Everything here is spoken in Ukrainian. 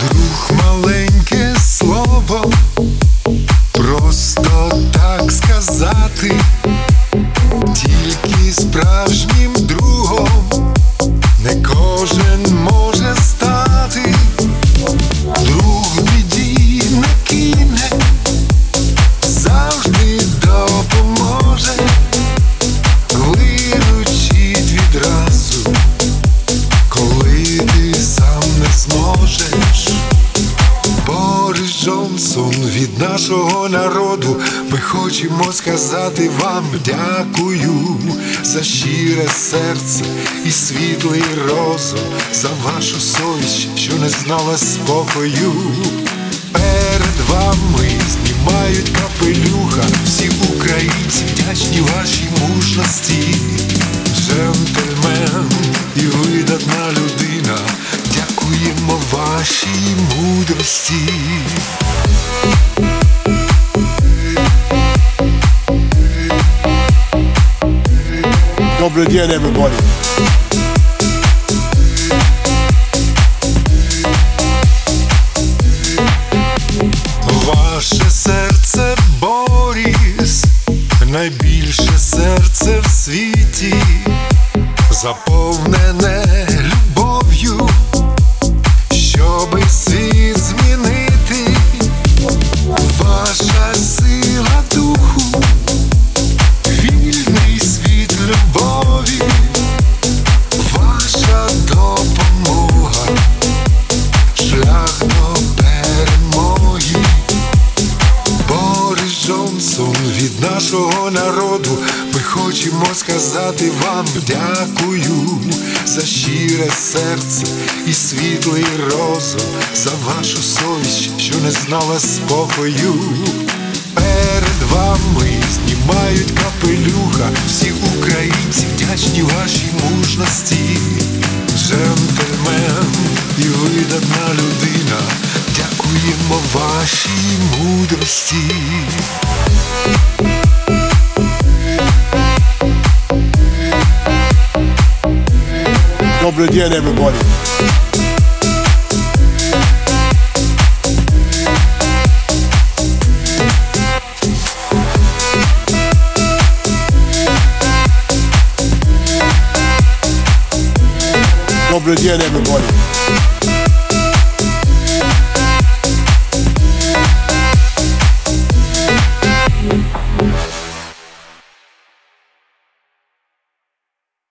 Друг маленьке слово, просто так сказати, тільки справжнім другом. Не кожен Джонсон від нашого народу ми хочемо сказати вам дякую за щире серце і світлий розум, за вашу совість, що не знала спокою. Перед вами знімають капелюха, всі українці вдячні вашій мужності. Джентльмен і видатна людина, дякуємо вашій мудрості. Добрый день, everybody. Ваше серце Боріс, найбільше серце в світі, заповнене нашого народу ми хочемо сказати вам дякую за щире серце і світлий розум, за вашу совість, що не знала спокою. Перед вами знімають капелюха, всі українці вдячні вашій мужності. Джентльмен і видатна людина, дякуємо вашій мудрості. Добрый день, everybody. Добрый день, everybody.